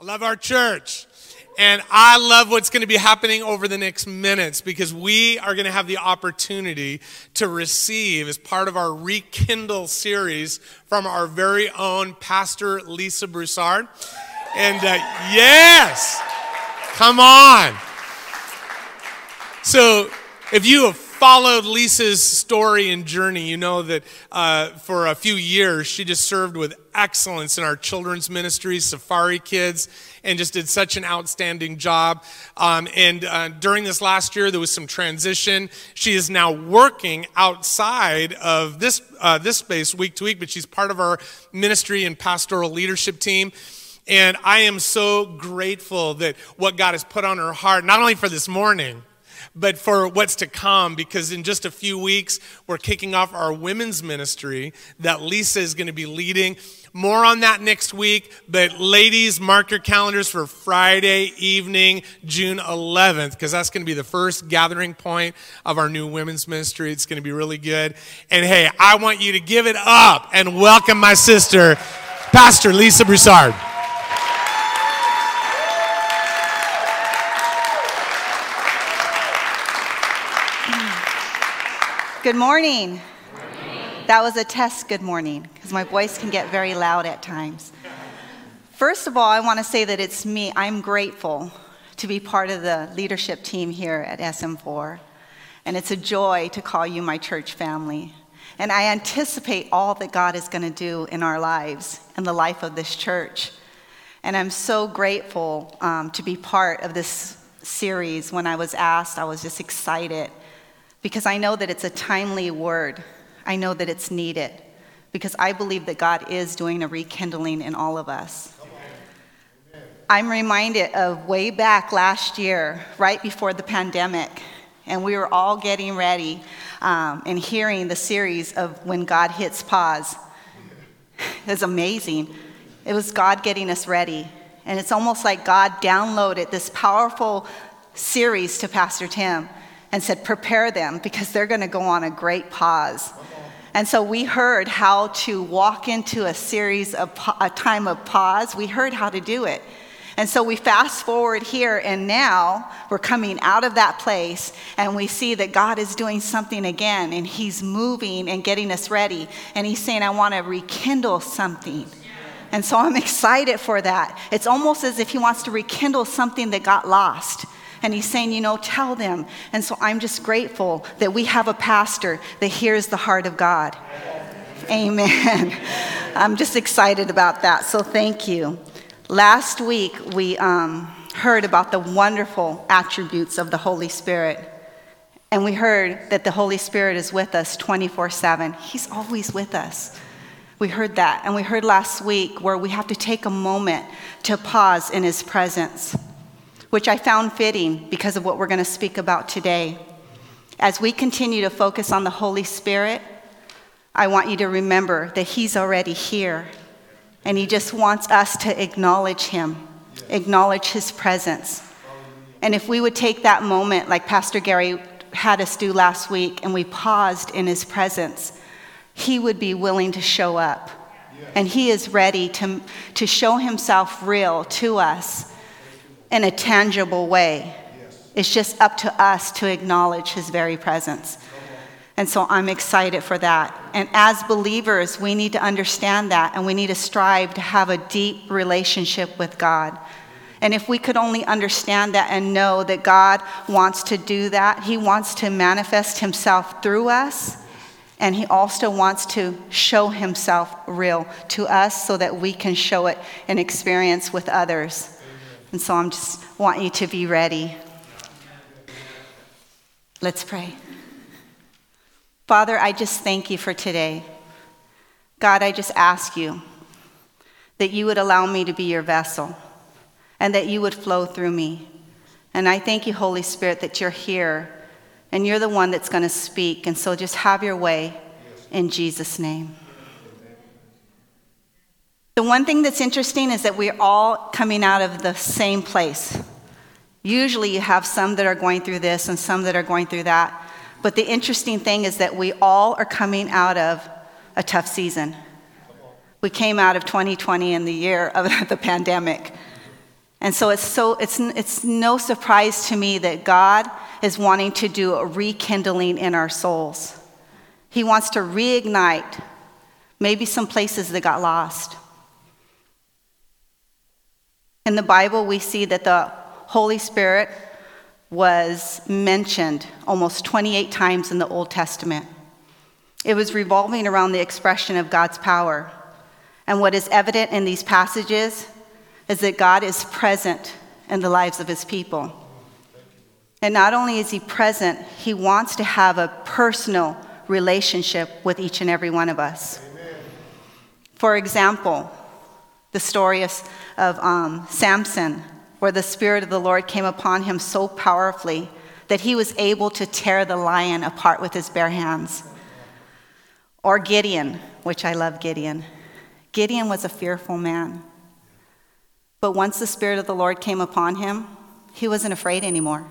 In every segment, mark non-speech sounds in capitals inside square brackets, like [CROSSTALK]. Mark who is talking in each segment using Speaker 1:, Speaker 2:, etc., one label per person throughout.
Speaker 1: I love our church. And I love what's going to be happening over the next minutes because we are going to have the opportunity to receive, as part of our Rekindle series, from our very own Pastor Lisa Broussard. And uh, yes, come on. So if you have followed Lisa's story and journey, you know that uh, for a few years she just served with excellence in our children's ministry, Safari Kids, and just did such an outstanding job. Um, and uh, during this last year, there was some transition. She is now working outside of this uh, this space week to week, but she's part of our ministry and pastoral leadership team. And I am so grateful that what God has put on her heart, not only for this morning, but for what's to come because in just a few weeks we're kicking off our women's ministry that Lisa is going to be leading. More on that next week, but ladies, mark your calendars for Friday evening, June 11th, because that's going to be the first gathering point of our new women's ministry. It's going to be really good. And hey, I want you to give it up and welcome my sister, Pastor Lisa Broussard.
Speaker 2: Good morning. That was a test good morning because my voice can get very loud at times. First of all, I want to say that it's me. I'm grateful to be part of the leadership team here at SM4. And it's a joy to call you my church family. And I anticipate all that God is going to do in our lives and the life of this church. And I'm so grateful um, to be part of this series. When I was asked, I was just excited because I know that it's a timely word. I know that it's needed because I believe that God is doing a rekindling in all of us. I'm reminded of way back last year, right before the pandemic, and we were all getting ready um, and hearing the series of When God Hits Pause. It was amazing. It was God getting us ready. And it's almost like God downloaded this powerful series to Pastor Tim and said, Prepare them because they're going to go on a great pause. And so we heard how to walk into a series of a time of pause. We heard how to do it. And so we fast forward here, and now we're coming out of that place, and we see that God is doing something again, and He's moving and getting us ready. And He's saying, I want to rekindle something. And so I'm excited for that. It's almost as if He wants to rekindle something that got lost. And he's saying, you know, tell them. And so I'm just grateful that we have a pastor that hears the heart of God. Amen. [LAUGHS] I'm just excited about that. So thank you. Last week, we um, heard about the wonderful attributes of the Holy Spirit. And we heard that the Holy Spirit is with us 24 7. He's always with us. We heard that. And we heard last week where we have to take a moment to pause in His presence which I found fitting because of what we're going to speak about today. As we continue to focus on the Holy Spirit, I want you to remember that He's already here, and He just wants us to acknowledge Him, acknowledge His presence. And if we would take that moment, like Pastor Gary had us do last week, and we paused in His presence, He would be willing to show up. And He is ready to, to show Himself real to us in a tangible way. It's just up to us to acknowledge his very presence. And so I'm excited for that. And as believers, we need to understand that and we need to strive to have a deep relationship with God. And if we could only understand that and know that God wants to do that, He wants to manifest Himself through us, and He also wants to show Himself real to us so that we can show it and experience with others. And so I'm just want you to be ready. Let's pray. Father, I just thank you for today. God, I just ask you that you would allow me to be your vessel and that you would flow through me. And I thank you, Holy Spirit, that you're here and you're the one that's going to speak. And so just have your way in Jesus' name. The one thing that's interesting is that we're all coming out of the same place. Usually, you have some that are going through this and some that are going through that. But the interesting thing is that we all are coming out of a tough season. We came out of 2020 in the year of [LAUGHS] the pandemic. And so it's, so it's, it's no surprise to me that God is wanting to do a rekindling in our souls. He wants to reignite maybe some places that got lost. In the Bible, we see that the Holy Spirit was mentioned almost 28 times in the Old Testament. It was revolving around the expression of God's power. And what is evident in these passages is that God is present in the lives of his people. And not only is he present, he wants to have a personal relationship with each and every one of us. Amen. For example, the story of, of um, Samson, where the Spirit of the Lord came upon him so powerfully that he was able to tear the lion apart with his bare hands. Or Gideon, which I love Gideon. Gideon was a fearful man. But once the Spirit of the Lord came upon him, he wasn't afraid anymore.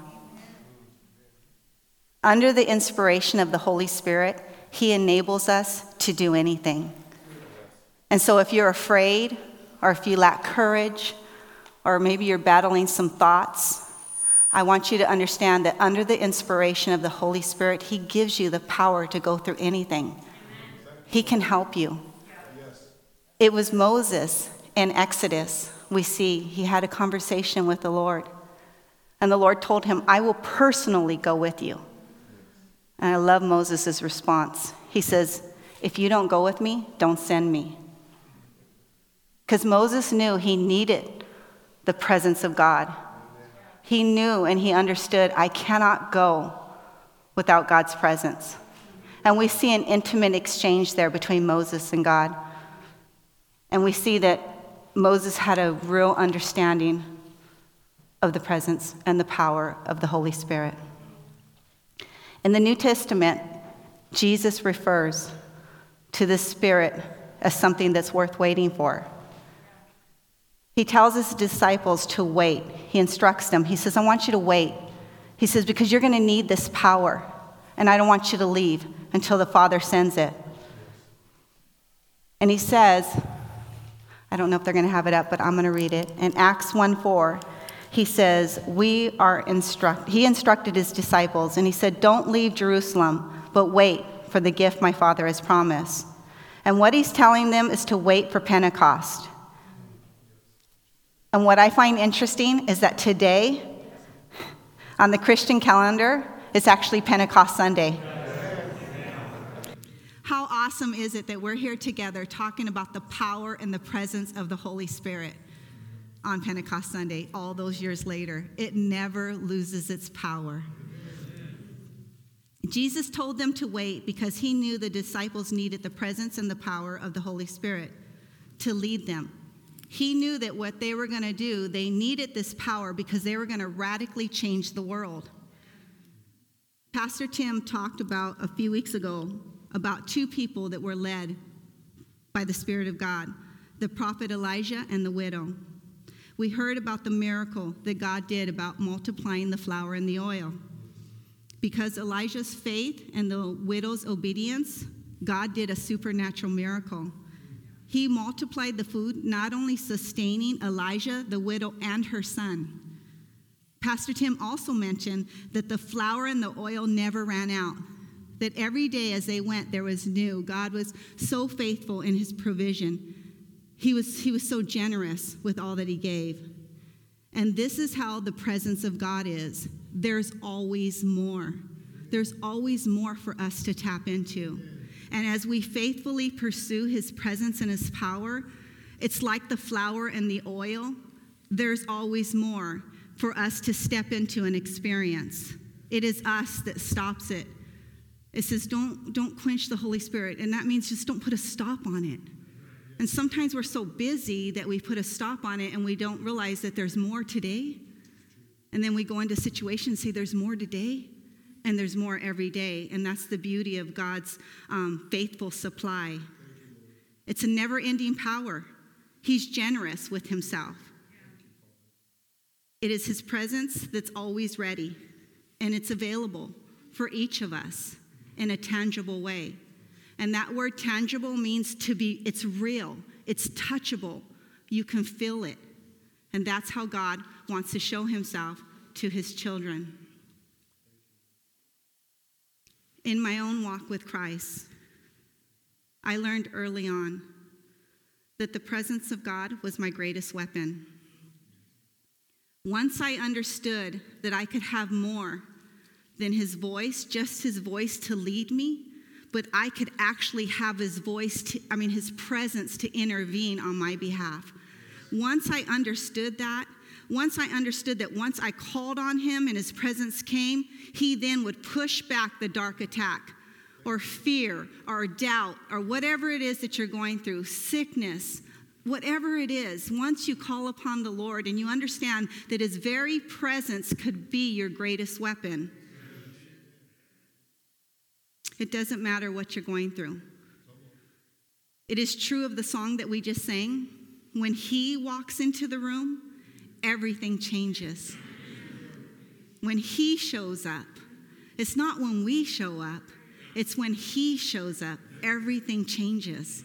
Speaker 2: Under the inspiration of the Holy Spirit, he enables us to do anything. And so if you're afraid, or if you lack courage, or maybe you're battling some thoughts, I want you to understand that under the inspiration of the Holy Spirit, He gives you the power to go through anything. He can help you. It was Moses in Exodus, we see, he had a conversation with the Lord. And the Lord told him, I will personally go with you. And I love Moses' response. He says, If you don't go with me, don't send me. Because Moses knew he needed the presence of God. He knew and he understood, I cannot go without God's presence. And we see an intimate exchange there between Moses and God. And we see that Moses had a real understanding of the presence and the power of the Holy Spirit. In the New Testament, Jesus refers to the Spirit as something that's worth waiting for. He tells his disciples to wait. He instructs them. He says, I want you to wait. He says, because you're going to need this power, and I don't want you to leave until the Father sends it. And he says, I don't know if they're going to have it up, but I'm going to read it. In Acts 1 4, he says, We are instruct. He instructed his disciples, and he said, Don't leave Jerusalem, but wait for the gift my Father has promised. And what he's telling them is to wait for Pentecost. And what I find interesting is that today, on the Christian calendar, it's actually Pentecost Sunday. How awesome is it that we're here together talking about the power and the presence of the Holy Spirit on Pentecost Sunday, all those years later? It never loses its power. Jesus told them to wait because he knew the disciples needed the presence and the power of the Holy Spirit to lead them. He knew that what they were going to do, they needed this power because they were going to radically change the world. Pastor Tim talked about a few weeks ago about two people that were led by the Spirit of God the prophet Elijah and the widow. We heard about the miracle that God did about multiplying the flour and the oil. Because Elijah's faith and the widow's obedience, God did a supernatural miracle. He multiplied the food, not only sustaining Elijah, the widow, and her son. Pastor Tim also mentioned that the flour and the oil never ran out, that every day as they went, there was new. God was so faithful in his provision. He was, he was so generous with all that he gave. And this is how the presence of God is there's always more. There's always more for us to tap into. And as we faithfully pursue his presence and his power, it's like the flour and the oil. There's always more for us to step into and experience. It is us that stops it. It says, don't, don't quench the Holy Spirit. And that means just don't put a stop on it. And sometimes we're so busy that we put a stop on it and we don't realize that there's more today. And then we go into situations and say, there's more today and there's more every day. And that's the beauty of God's um, faithful supply. It's a never ending power. He's generous with himself. It is his presence that's always ready, and it's available for each of us in a tangible way. And that word tangible means to be, it's real, it's touchable. You can feel it. And that's how God wants to show himself to his children. In my own walk with Christ, I learned early on that the presence of God was my greatest weapon. Once I understood that I could have more than his voice, just his voice to lead me, but I could actually have his voice, to, I mean, his presence to intervene on my behalf. Once I understood that, once I understood that once I called on him and his presence came, he then would push back the dark attack or fear or doubt or whatever it is that you're going through, sickness, whatever it is, once you call upon the Lord and you understand that his very presence could be your greatest weapon, it doesn't matter what you're going through. It is true of the song that we just sang. When he walks into the room, everything changes. When he shows up, it's not when we show up, it's when he shows up, everything changes.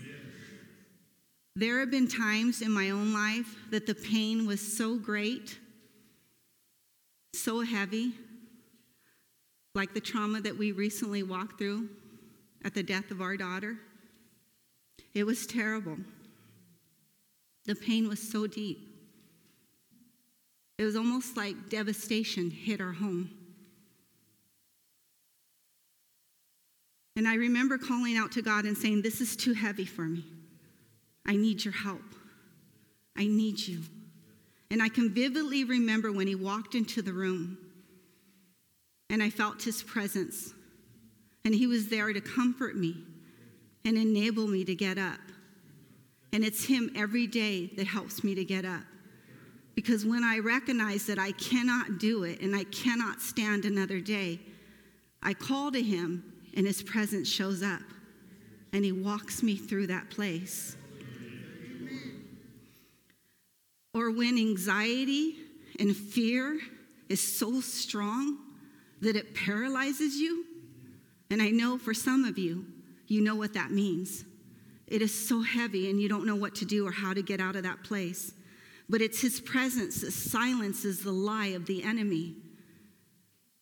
Speaker 2: There have been times in my own life that the pain was so great, so heavy, like the trauma that we recently walked through at the death of our daughter. It was terrible. The pain was so deep. It was almost like devastation hit our home. And I remember calling out to God and saying, This is too heavy for me. I need your help. I need you. And I can vividly remember when he walked into the room and I felt his presence. And he was there to comfort me and enable me to get up. And it's him every day that helps me to get up. Because when I recognize that I cannot do it and I cannot stand another day, I call to him and his presence shows up and he walks me through that place. Or when anxiety and fear is so strong that it paralyzes you. And I know for some of you, you know what that means. It is so heavy and you don't know what to do or how to get out of that place. But it's His presence that silences the lie of the enemy.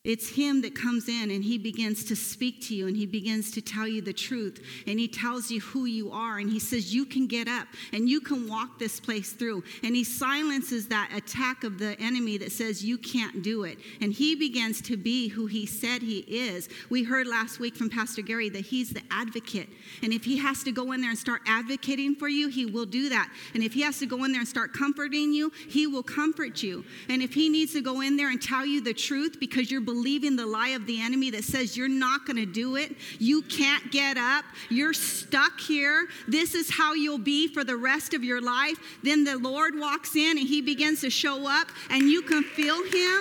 Speaker 2: It's him that comes in and he begins to speak to you and he begins to tell you the truth and he tells you who you are and he says you can get up and you can walk this place through and he silences that attack of the enemy that says you can't do it and he begins to be who he said he is. We heard last week from Pastor Gary that he's the advocate and if he has to go in there and start advocating for you, he will do that. And if he has to go in there and start comforting you, he will comfort you. And if he needs to go in there and tell you the truth because you're believing the lie of the enemy that says you're not going to do it, you can't get up, you're stuck here, this is how you'll be for the rest of your life, then the Lord walks in and he begins to show up and you can feel him.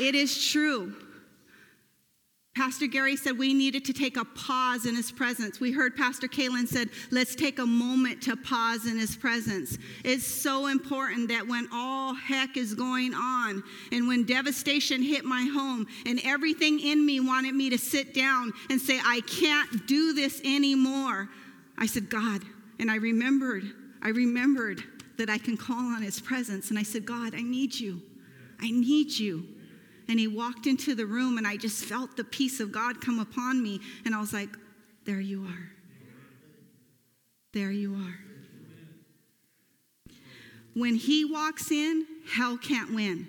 Speaker 2: It is true. Pastor Gary said we needed to take a pause in his presence. We heard Pastor Kaylin said, let's take a moment to pause in his presence. It's so important that when all heck is going on and when devastation hit my home and everything in me wanted me to sit down and say, I can't do this anymore. I said, God, and I remembered, I remembered that I can call on his presence. And I said, God, I need you. I need you. And he walked into the room, and I just felt the peace of God come upon me. And I was like, There you are. There you are. When he walks in, hell can't win.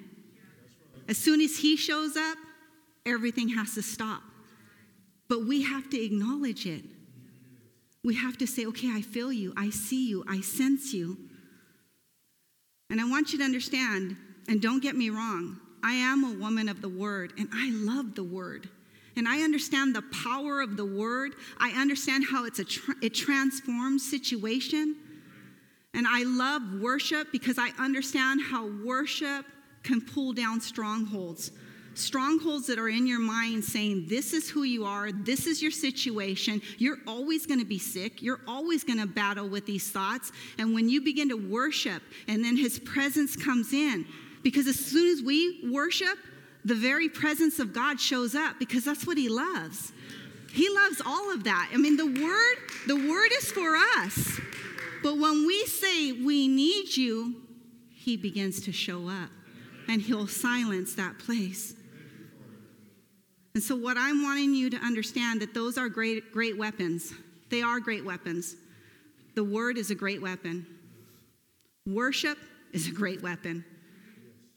Speaker 2: As soon as he shows up, everything has to stop. But we have to acknowledge it. We have to say, okay, I feel you, I see you, I sense you. And I want you to understand, and don't get me wrong, I am a woman of the word, and I love the word. And I understand the power of the word. I understand how it's a tra- it transforms situation. And I love worship because I understand how worship can pull down strongholds. Strongholds that are in your mind saying, This is who you are, this is your situation, you're always gonna be sick, you're always gonna battle with these thoughts. And when you begin to worship and then his presence comes in, because as soon as we worship, the very presence of God shows up because that's what He loves. He loves all of that. I mean, the word, the word is for us. But when we say we need you, he begins to show up and he'll silence that place. And so what I'm wanting you to understand that those are great great weapons. They are great weapons. The word is a great weapon. Worship is a great weapon.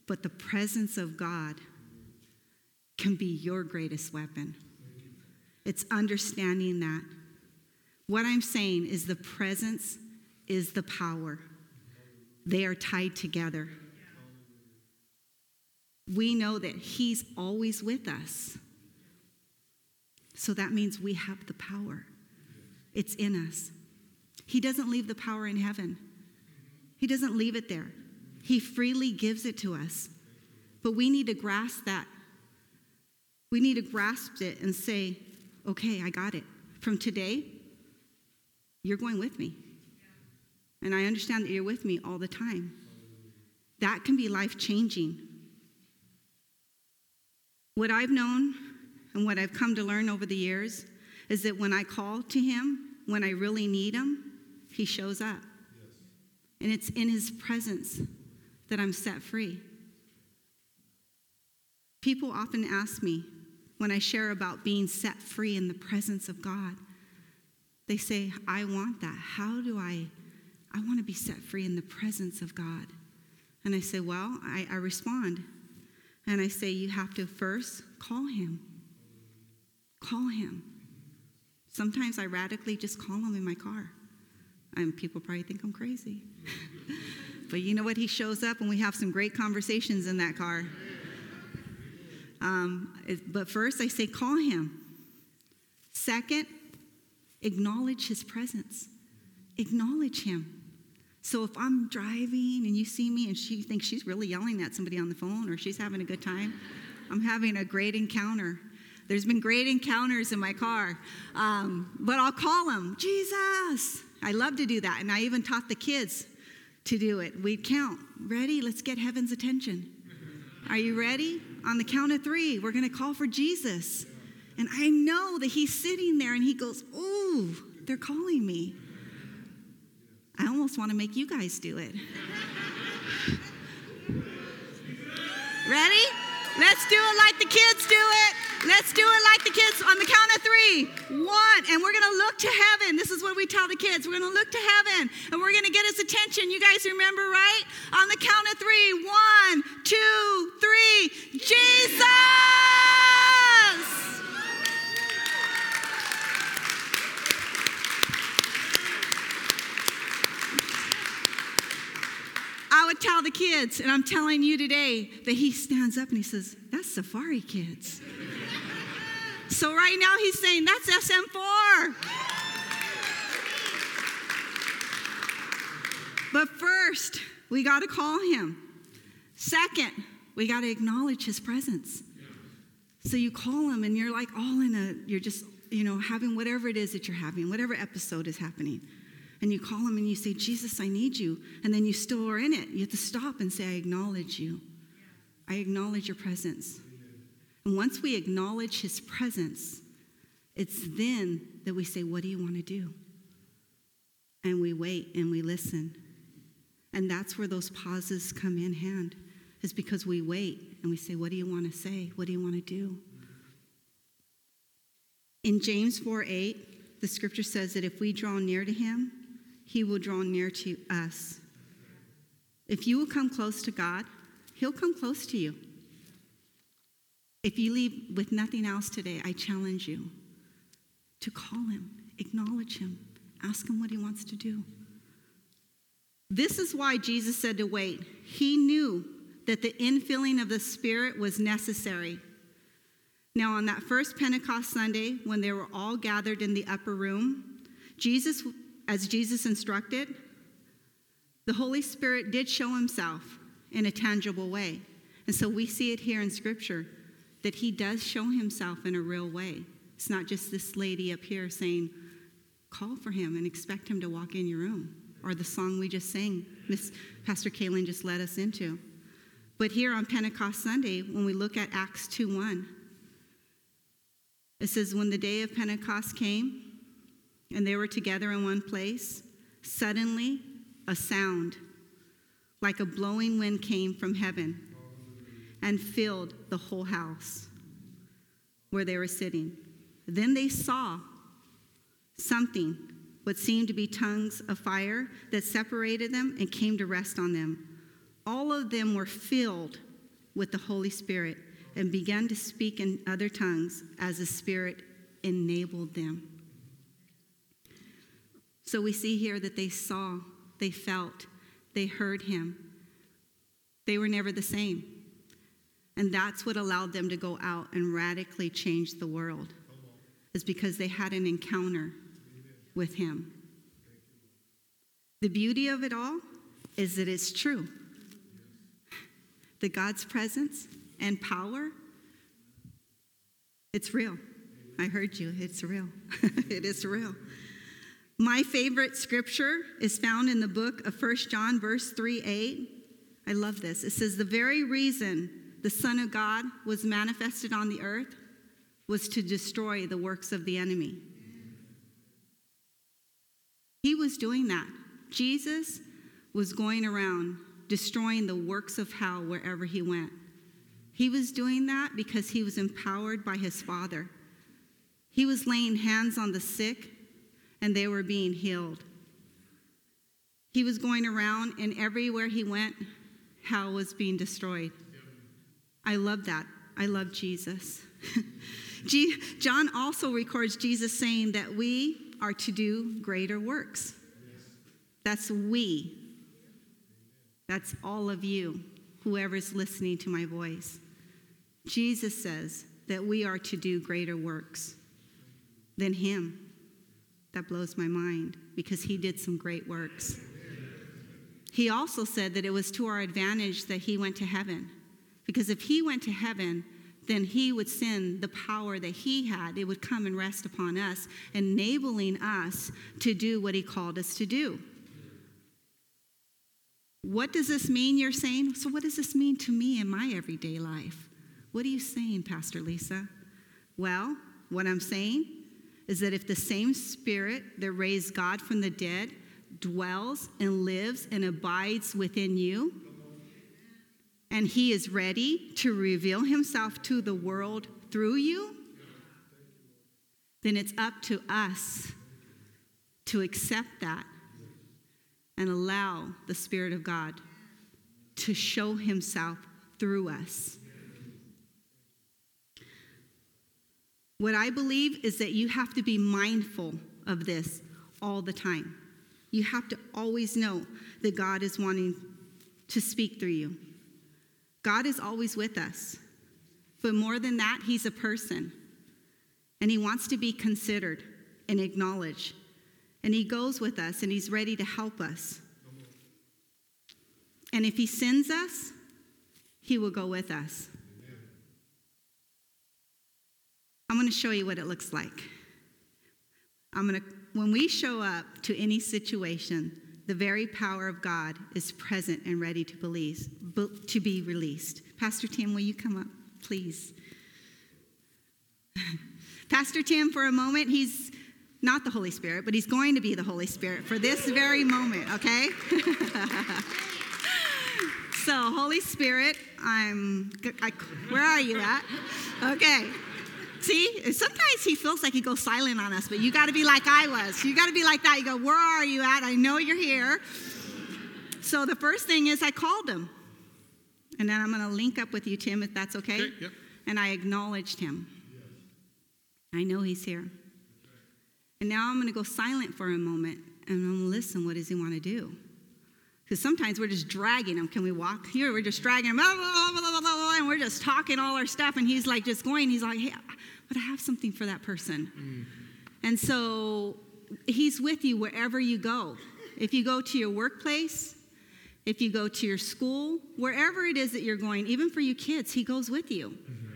Speaker 2: But the presence of God can be your greatest weapon. It's understanding that. What I'm saying is the presence is the power, they are tied together. We know that He's always with us. So that means we have the power. It's in us. He doesn't leave the power in heaven, He doesn't leave it there. He freely gives it to us. But we need to grasp that. We need to grasp it and say, okay, I got it. From today, you're going with me. And I understand that you're with me all the time. That can be life changing. What I've known and what I've come to learn over the years is that when I call to Him, when I really need Him, He shows up. Yes. And it's in His presence that I'm set free. People often ask me when I share about being set free in the presence of God, they say, I want that. How do I? I want to be set free in the presence of God. And I say, Well, I, I respond. And I say, You have to first call him. Call him. Sometimes I radically just call him in my car. And people probably think I'm crazy. [LAUGHS] but you know what? He shows up and we have some great conversations in that car. Um, but first, I say, call him. Second, acknowledge his presence. Acknowledge him. So if I'm driving and you see me and she thinks she's really yelling at somebody on the phone or she's having a good time, I'm having a great encounter. There's been great encounters in my car. Um, but I'll call him, Jesus. I love to do that. And I even taught the kids to do it. We'd count. Ready? Let's get heaven's attention. Are you ready? On the count of three, we're going to call for Jesus. And I know that he's sitting there and he goes, Ooh, they're calling me. I almost want to make you guys do it. [LAUGHS] Ready? Let's do it like the kids do it. Let's do it like the kids on the count of three. One, and we're going to look to heaven. This is what we tell the kids. We're going to look to heaven and we're going to get his attention. You guys remember, right? On the count of three. One, two, three. Jesus! I would tell the kids, and I'm telling you today, that he stands up and he says, That's Safari kids. So right now he's saying, that's SM4. But first, we got to call him. Second, we got to acknowledge his presence. So you call him and you're like all in a, you're just, you know, having whatever it is that you're having, whatever episode is happening. And you call him and you say, Jesus, I need you. And then you still are in it. You have to stop and say, I acknowledge you. I acknowledge your presence. And once we acknowledge his presence, it's then that we say, What do you want to do? And we wait and we listen. And that's where those pauses come in hand, is because we wait and we say, What do you want to say? What do you want to do? In James 4 8, the scripture says that if we draw near to him, he will draw near to us. If you will come close to God, he'll come close to you. If you leave with nothing else today, I challenge you to call him, acknowledge him, ask him what he wants to do. This is why Jesus said to wait. He knew that the infilling of the Spirit was necessary. Now, on that first Pentecost Sunday, when they were all gathered in the upper room, Jesus, as Jesus instructed, the Holy Spirit did show himself in a tangible way. And so we see it here in Scripture that he does show himself in a real way. It's not just this lady up here saying, call for him and expect him to walk in your room, or the song we just sang, Miss Pastor Kaylin just led us into. But here on Pentecost Sunday, when we look at Acts 2 1, It says, When the day of Pentecost came and they were together in one place, suddenly a sound like a blowing wind came from heaven and filled the whole house where they were sitting. Then they saw something, what seemed to be tongues of fire, that separated them and came to rest on them. All of them were filled with the Holy Spirit and began to speak in other tongues as the Spirit enabled them. So we see here that they saw, they felt, they heard him. They were never the same. And that's what allowed them to go out and radically change the world, is because they had an encounter with him. The beauty of it all is that it's true. The God's presence and power, it's real. I heard you, it's real. [LAUGHS] it is real. My favorite scripture is found in the book of 1 John, verse 3 8. I love this. It says, The very reason the Son of God was manifested on the earth was to destroy the works of the enemy. He was doing that. Jesus was going around destroying the works of hell wherever he went. He was doing that because he was empowered by his Father. He was laying hands on the sick and they were being healed. He was going around, and everywhere he went, hell was being destroyed. I love that. I love Jesus. [LAUGHS] John also records Jesus saying that we are to do greater works. That's we. That's all of you, whoever's listening to my voice. Jesus says that we are to do greater works than him. That blows my mind because he did some great works. He also said that it was to our advantage that he went to heaven. Because if he went to heaven, then he would send the power that he had. It would come and rest upon us, enabling us to do what he called us to do. What does this mean, you're saying? So, what does this mean to me in my everyday life? What are you saying, Pastor Lisa? Well, what I'm saying is that if the same spirit that raised God from the dead dwells and lives and abides within you, and he is ready to reveal himself to the world through you, then it's up to us to accept that and allow the Spirit of God to show himself through us. What I believe is that you have to be mindful of this all the time. You have to always know that God is wanting to speak through you. God is always with us. But more than that, He's a person. And He wants to be considered and acknowledged. And He goes with us and He's ready to help us. And if He sends us, He will go with us. I'm going to show you what it looks like. I'm going to when we show up to any situation, the very power of God is present and ready to release, to be released. Pastor Tim, will you come up, please? [LAUGHS] Pastor Tim, for a moment, he's not the Holy Spirit, but he's going to be the Holy Spirit for this very moment, okay? [LAUGHS] so, Holy Spirit, I'm, I, where are you at? Okay. See, sometimes he feels like he goes silent on us, but you got to be like I was. You got to be like that. You go, Where are you at? I know you're here. So the first thing is I called him. And then I'm going to link up with you, Tim, if that's okay. okay yep. And I acknowledged him. Yes. I know he's here. And now I'm going to go silent for a moment and I'm going to listen. What does he want to do? Because sometimes we're just dragging him. Can we walk here? We're just dragging him, and we're just talking all our stuff. And he's like, just going. He's like, hey, but I have something for that person. Mm. And so he's with you wherever you go. If you go to your workplace, if you go to your school, wherever it is that you're going, even for you kids, he goes with you. Mm-hmm.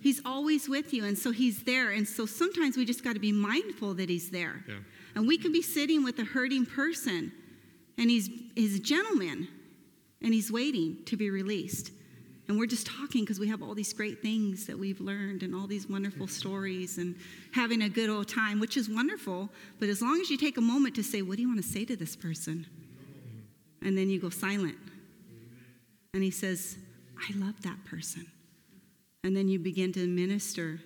Speaker 2: He's always with you, and so he's there. And so sometimes we just got to be mindful that he's there. Yeah. And we can be sitting with a hurting person, and he's, he's a gentleman, and he's waiting to be released. And we're just talking because we have all these great things that we've learned and all these wonderful stories and having a good old time, which is wonderful. But as long as you take a moment to say, What do you want to say to this person? And then you go silent. And he says, I love that person. And then you begin to minister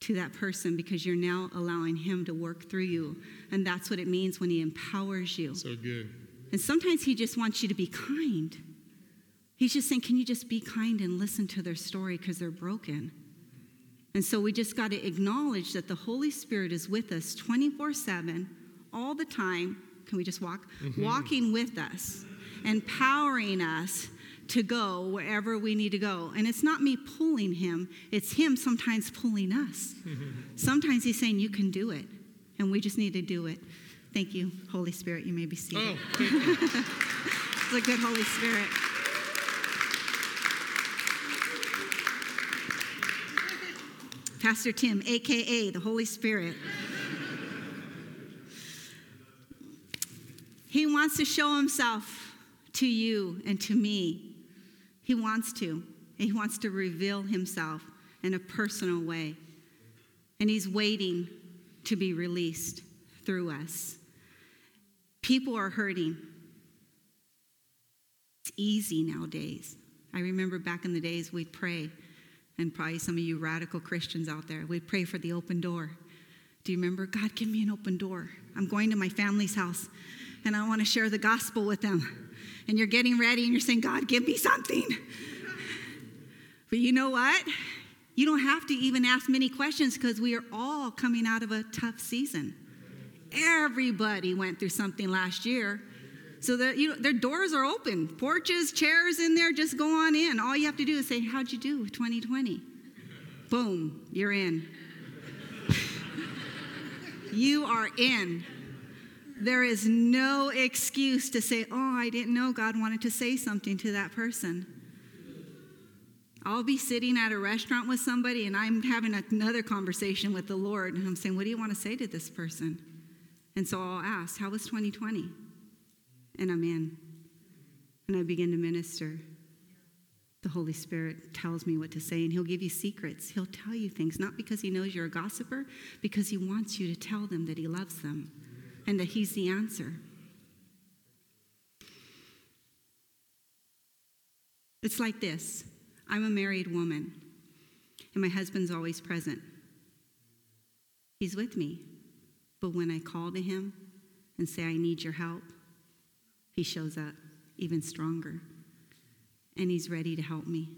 Speaker 2: to that person because you're now allowing him to work through you. And that's what it means when he empowers you.
Speaker 1: So good.
Speaker 2: And sometimes he just wants you to be kind. He's just saying, Can you just be kind and listen to their story because they're broken? And so we just got to acknowledge that the Holy Spirit is with us 24 7, all the time. Can we just walk? Mm-hmm. Walking with us, empowering us to go wherever we need to go. And it's not me pulling him, it's him sometimes pulling us. [LAUGHS] sometimes he's saying, You can do it. And we just need to do it. Thank you, Holy Spirit. You may be seated. Oh, [LAUGHS] it's a good Holy Spirit. Pastor Tim, AKA the Holy Spirit. he wants to show himself to you and to me. He wants to. He wants to reveal himself in a personal way. And he's waiting to be released through us. People are hurting. It's easy nowadays. I remember back in the days we'd pray and probably some of you radical Christians out there, we'd pray for the open door. Do you remember? God, give me an open door. I'm going to my family's house and I want to share the gospel with them. And you're getting ready and you're saying, God, give me something. But you know what? You don't have to even ask many questions because we are all coming out of a tough season. Everybody went through something last year. So you know, their doors are open, porches, chairs in there, just go on in. All you have to do is say, How'd you do with 2020? Boom, you're in. [LAUGHS] you are in. There is no excuse to say, Oh, I didn't know God wanted to say something to that person. I'll be sitting at a restaurant with somebody and I'm having another conversation with the Lord, and I'm saying, What do you want to say to this person? And so I'll ask, How was 2020? And I'm in. And I begin to minister. The Holy Spirit tells me what to say, and He'll give you secrets. He'll tell you things, not because He knows you're a gossiper, because He wants you to tell them that He loves them and that He's the answer. It's like this I'm a married woman, and my husband's always present. He's with me. But when I call to him and say, I need your help, he shows up even stronger. And He's ready to help me.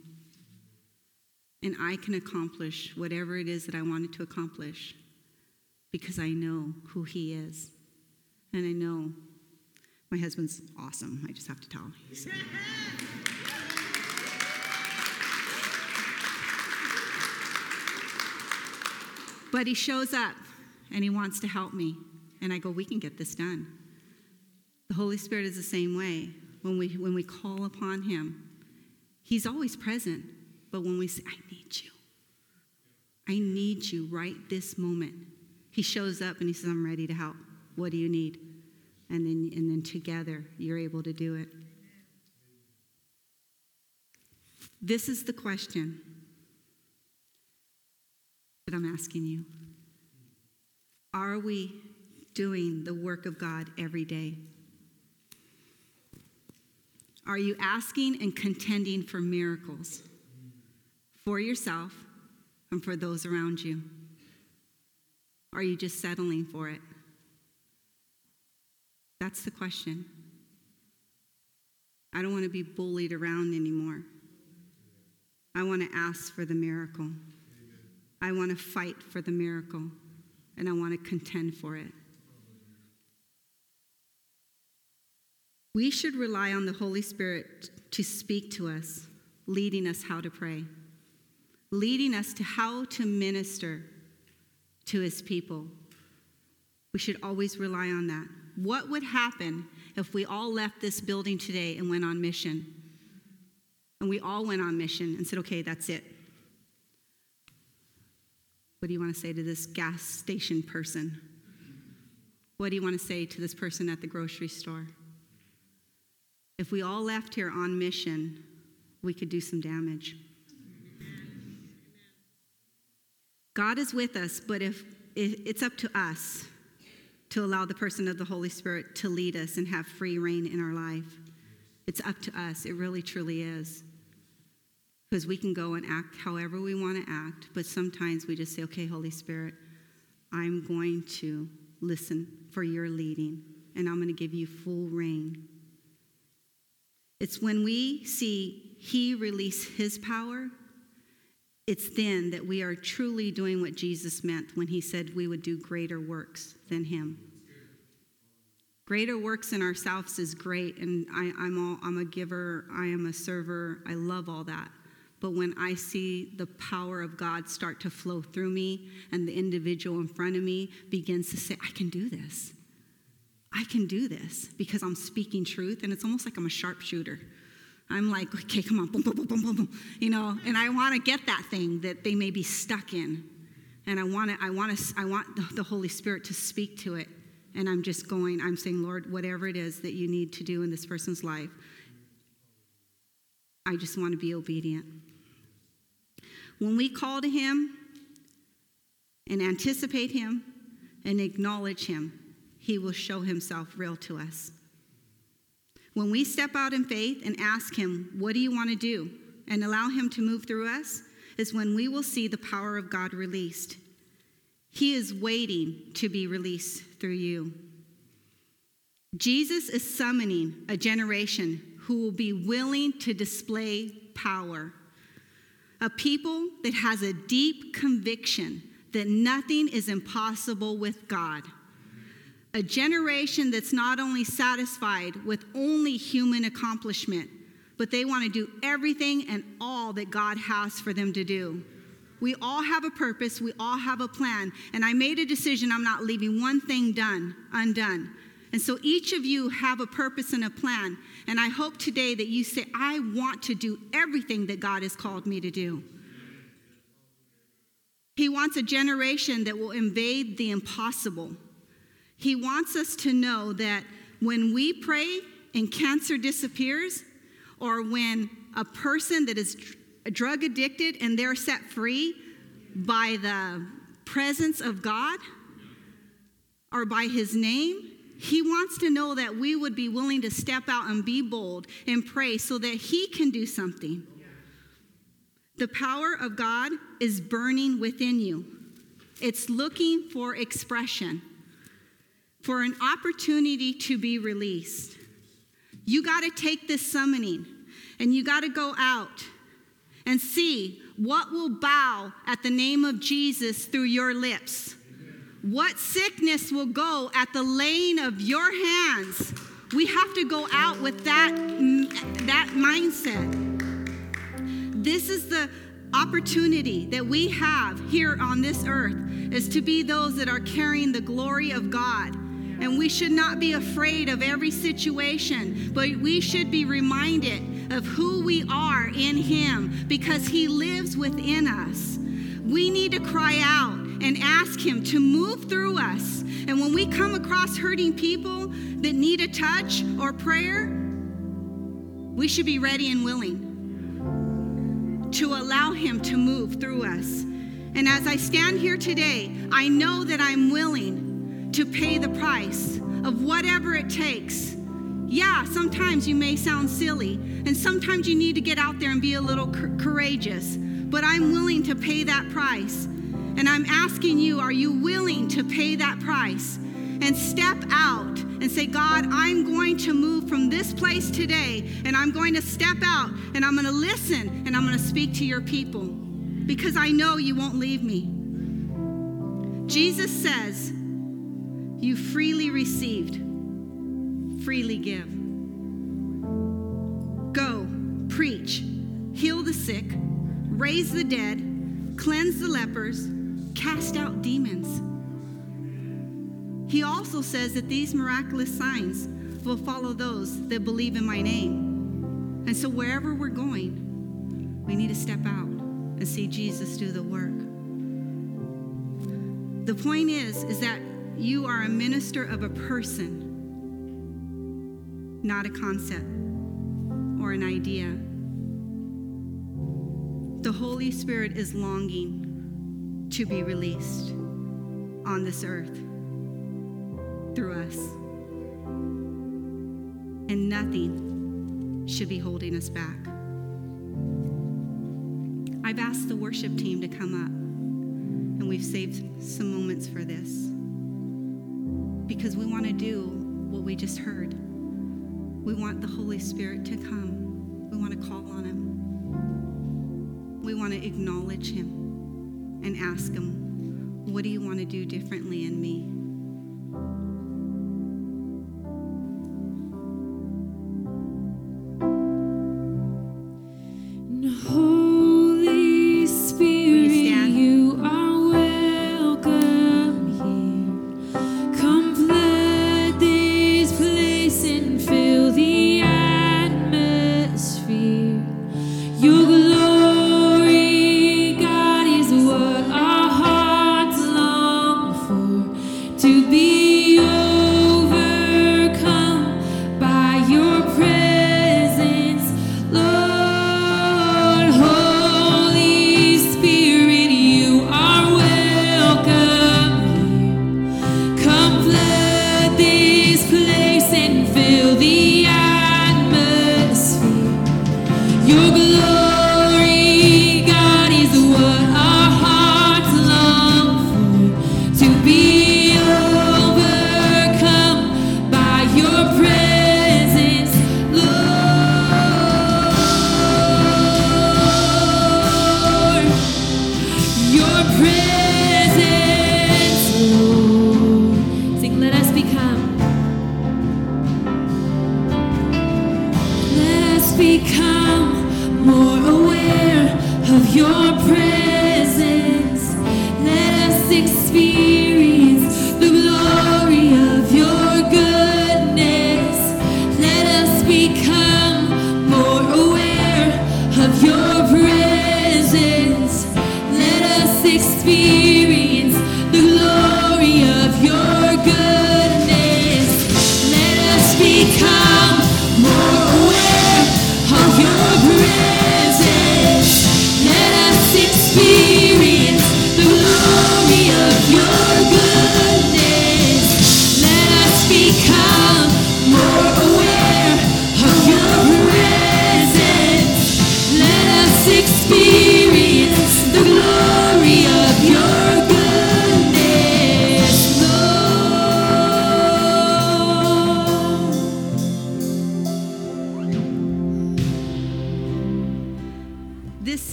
Speaker 2: And I can accomplish whatever it is that I wanted to accomplish because I know who He is. And I know my husband's awesome. I just have to tell. So. But he shows up and he wants to help me. And I go, We can get this done. The Holy Spirit is the same way. When we, when we call upon Him, He's always present. But when we say, I need you, I need you right this moment, He shows up and He says, I'm ready to help. What do you need? And then, and then together, you're able to do it. This is the question that I'm asking you. Are we doing the work of God every day? Are you asking and contending for miracles for yourself and for those around you? Are you just settling for it? That's the question. I don't want to be bullied around anymore. I want to ask for the miracle. I want to fight for the miracle, and I want to contend for it. We should rely on the Holy Spirit to speak to us, leading us how to pray, leading us to how to minister to his people. We should always rely on that. What would happen if we all left this building today and went on mission? And we all went on mission and said, okay, that's it. What do you want to say to this gas station person? What do you want to say to this person at the grocery store? If we all left here on mission, we could do some damage. God is with us, but if, it's up to us to allow the person of the Holy Spirit to lead us and have free reign in our life. It's up to us. It really, truly is. Because we can go and act however we want to act, but sometimes we just say, okay, Holy Spirit, I'm going to listen for your leading, and I'm going to give you full reign. It's when we see He release His power, it's then that we are truly doing what Jesus meant when He said we would do greater works than Him. Greater works in ourselves is great, and I, I'm, all, I'm a giver, I am a server, I love all that. But when I see the power of God start to flow through me, and the individual in front of me begins to say, I can do this. I can do this because I'm speaking truth, and it's almost like I'm a sharpshooter. I'm like, okay, come on, boom, boom, boom, boom, boom, boom, you know, and I want to get that thing that they may be stuck in, and I want to, I want to, I want the Holy Spirit to speak to it and I'm just going, I'm saying, Lord, whatever it is that you need to do in this person's life, I just want to be obedient. When we call to Him and anticipate Him and acknowledge Him, He will show Himself real to us. When we step out in faith and ask Him, What do you want to do? and allow Him to move through us, is when we will see the power of God released. He is waiting to be released through you. Jesus is summoning a generation who will be willing to display power. A people that has a deep conviction that nothing is impossible with God. A generation that's not only satisfied with only human accomplishment, but they want to do everything and all that God has for them to do. We all have a purpose, we all have a plan. And I made a decision I'm not leaving one thing done undone. And so each of you have a purpose and a plan. And I hope today that you say, I want to do everything that God has called me to do. He wants a generation that will invade the impossible. He wants us to know that when we pray and cancer disappears, or when a person that is drug addicted and they're set free by the presence of God or by his name. He wants to know that we would be willing to step out and be bold and pray so that he can do something. The power of God is burning within you. It's looking for expression, for an opportunity to be released. You got to take this summoning and you got to go out and see what will bow at the name of Jesus through your lips. What sickness will go at the laying of your hands. We have to go out with that, that mindset. This is the opportunity that we have here on this earth is to be those that are carrying the glory of God. And we should not be afraid of every situation, but we should be reminded of who we are in Him because He lives within us. We need to cry out and ask Him to move through us. And when we come across hurting people that need a touch or prayer, we should be ready and willing to allow Him to move through us. And as I stand here today, I know that I'm willing to pay the price of whatever it takes yeah, sometimes you may sound silly, and sometimes you need to get out there and be a little courageous, but I'm willing to pay that price. And I'm asking you, are you willing to pay that price and step out and say, God, I'm going to move from this place today, and I'm going to step out, and I'm going to listen, and I'm going to speak to your people because I know you won't leave me. Jesus says, You freely received freely give. Go, preach, heal the sick, raise the dead, cleanse the lepers, cast out demons. He also says that these miraculous signs will follow those that believe in my name. And so wherever we're going, we need to step out and see Jesus do the work. The point is is that you are a minister of a person not a concept or an idea. The Holy Spirit is longing to be released on this earth through us. And nothing should be holding us back. I've asked the worship team to come up, and we've saved some moments for this because we want to do what we just heard. We want the Holy Spirit to come, we want to call on Him, we want to acknowledge Him and ask Him, What do you want to do differently in me?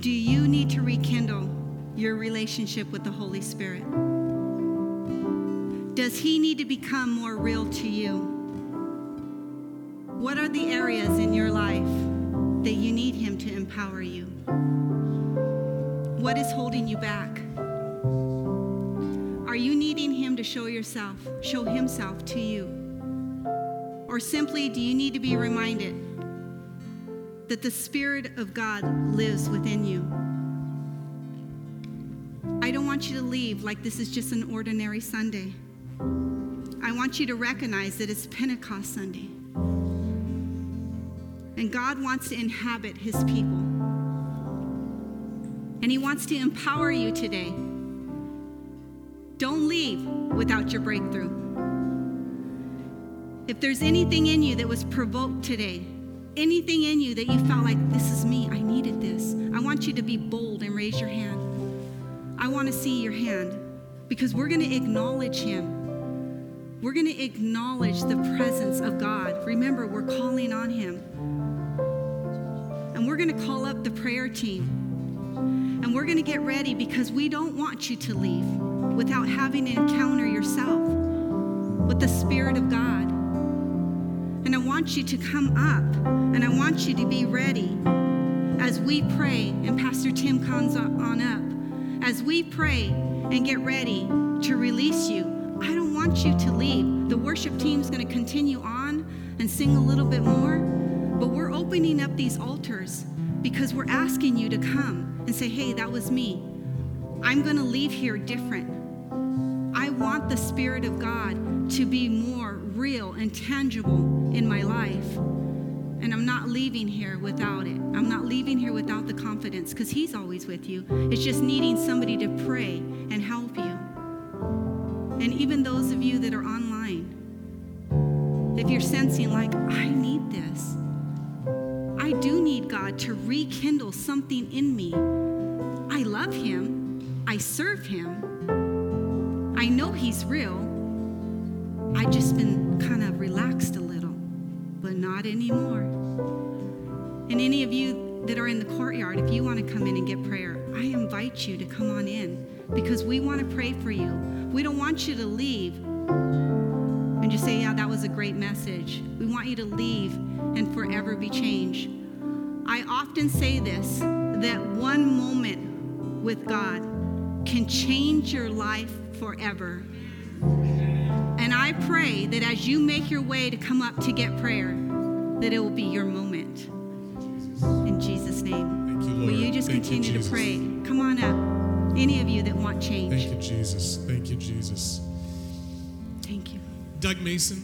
Speaker 2: Do you need to rekindle your relationship with the Holy Spirit? Does He need to become more real to you? What are the areas in your life that you need Him to empower you? What is holding you back? Are you needing him to show yourself, show himself to you? Or simply do you need to be reminded that the Spirit of God lives within you? I don't want you to leave like this is just an ordinary Sunday. I want you to recognize that it's Pentecost Sunday. And God wants to inhabit his people. And he wants to empower you today. Don't leave without your breakthrough. If there's anything in you that was provoked today, anything in you that you felt like, this is me, I needed this, I want you to be bold and raise your hand. I want to see your hand because we're going to acknowledge Him. We're going to acknowledge the presence of God. Remember, we're calling on Him. And we're going to call up the prayer team. And we're going to get ready because we don't want you to leave without having to encounter yourself with the Spirit of God. Want you to come up and I want you to be ready as we pray, and Pastor Tim comes on up. As we pray and get ready to release you, I don't want you to leave. The worship team's going to continue on and sing a little bit more, but we're opening up these altars because we're asking you to come and say, hey, that was me. I'm going to leave here different. I want the Spirit of God to be more real and tangible in my life. And I'm not leaving here without it. I'm not leaving here without the confidence because He's always with you. It's just needing somebody to pray and help you. And even those of you that are online, if you're sensing like, I need this, I do need God to rekindle something in me. I love Him, I serve Him, I know He's real. I just been kind of relaxed a little, but not anymore. And any of you that are in the courtyard, if you want to come in and get prayer, I invite you to come on in because we want to pray for you. We don't want you to leave and just say, Yeah, that was a great message. We want you to leave and forever be changed. I often say this that one moment with God can change your life forever. I pray that as you make your way to come up to get prayer, that it will be your moment. In Jesus' name.
Speaker 1: Thank you,
Speaker 2: Will you just
Speaker 1: Thank you,
Speaker 2: continue to pray? Come on up. Any of you that want change.
Speaker 1: Thank you, Jesus. Thank you, Jesus.
Speaker 2: Thank you.
Speaker 1: Doug Mason,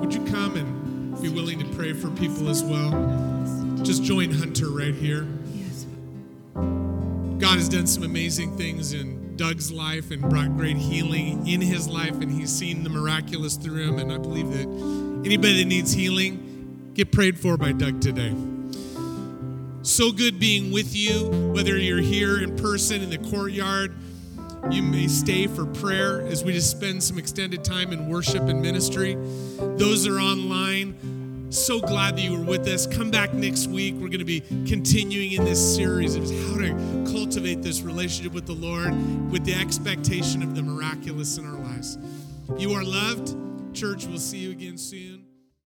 Speaker 1: would you come and be willing to pray for people as well? Just join Hunter right here.
Speaker 2: Yes.
Speaker 1: God has done some amazing things in Doug's life and brought great healing in his life, and he's seen the miraculous through him. And I believe that anybody that needs healing, get prayed for by Doug today. So good being with you, whether you're here in person in the courtyard. You may stay for prayer as we just spend some extended time in worship and ministry. Those are online, so glad that you were with us. Come back next week. We're going to be continuing in this series of how to cultivate this relationship with the Lord with the expectation of the miraculous in our lives. You are loved. Church, we'll see you again soon.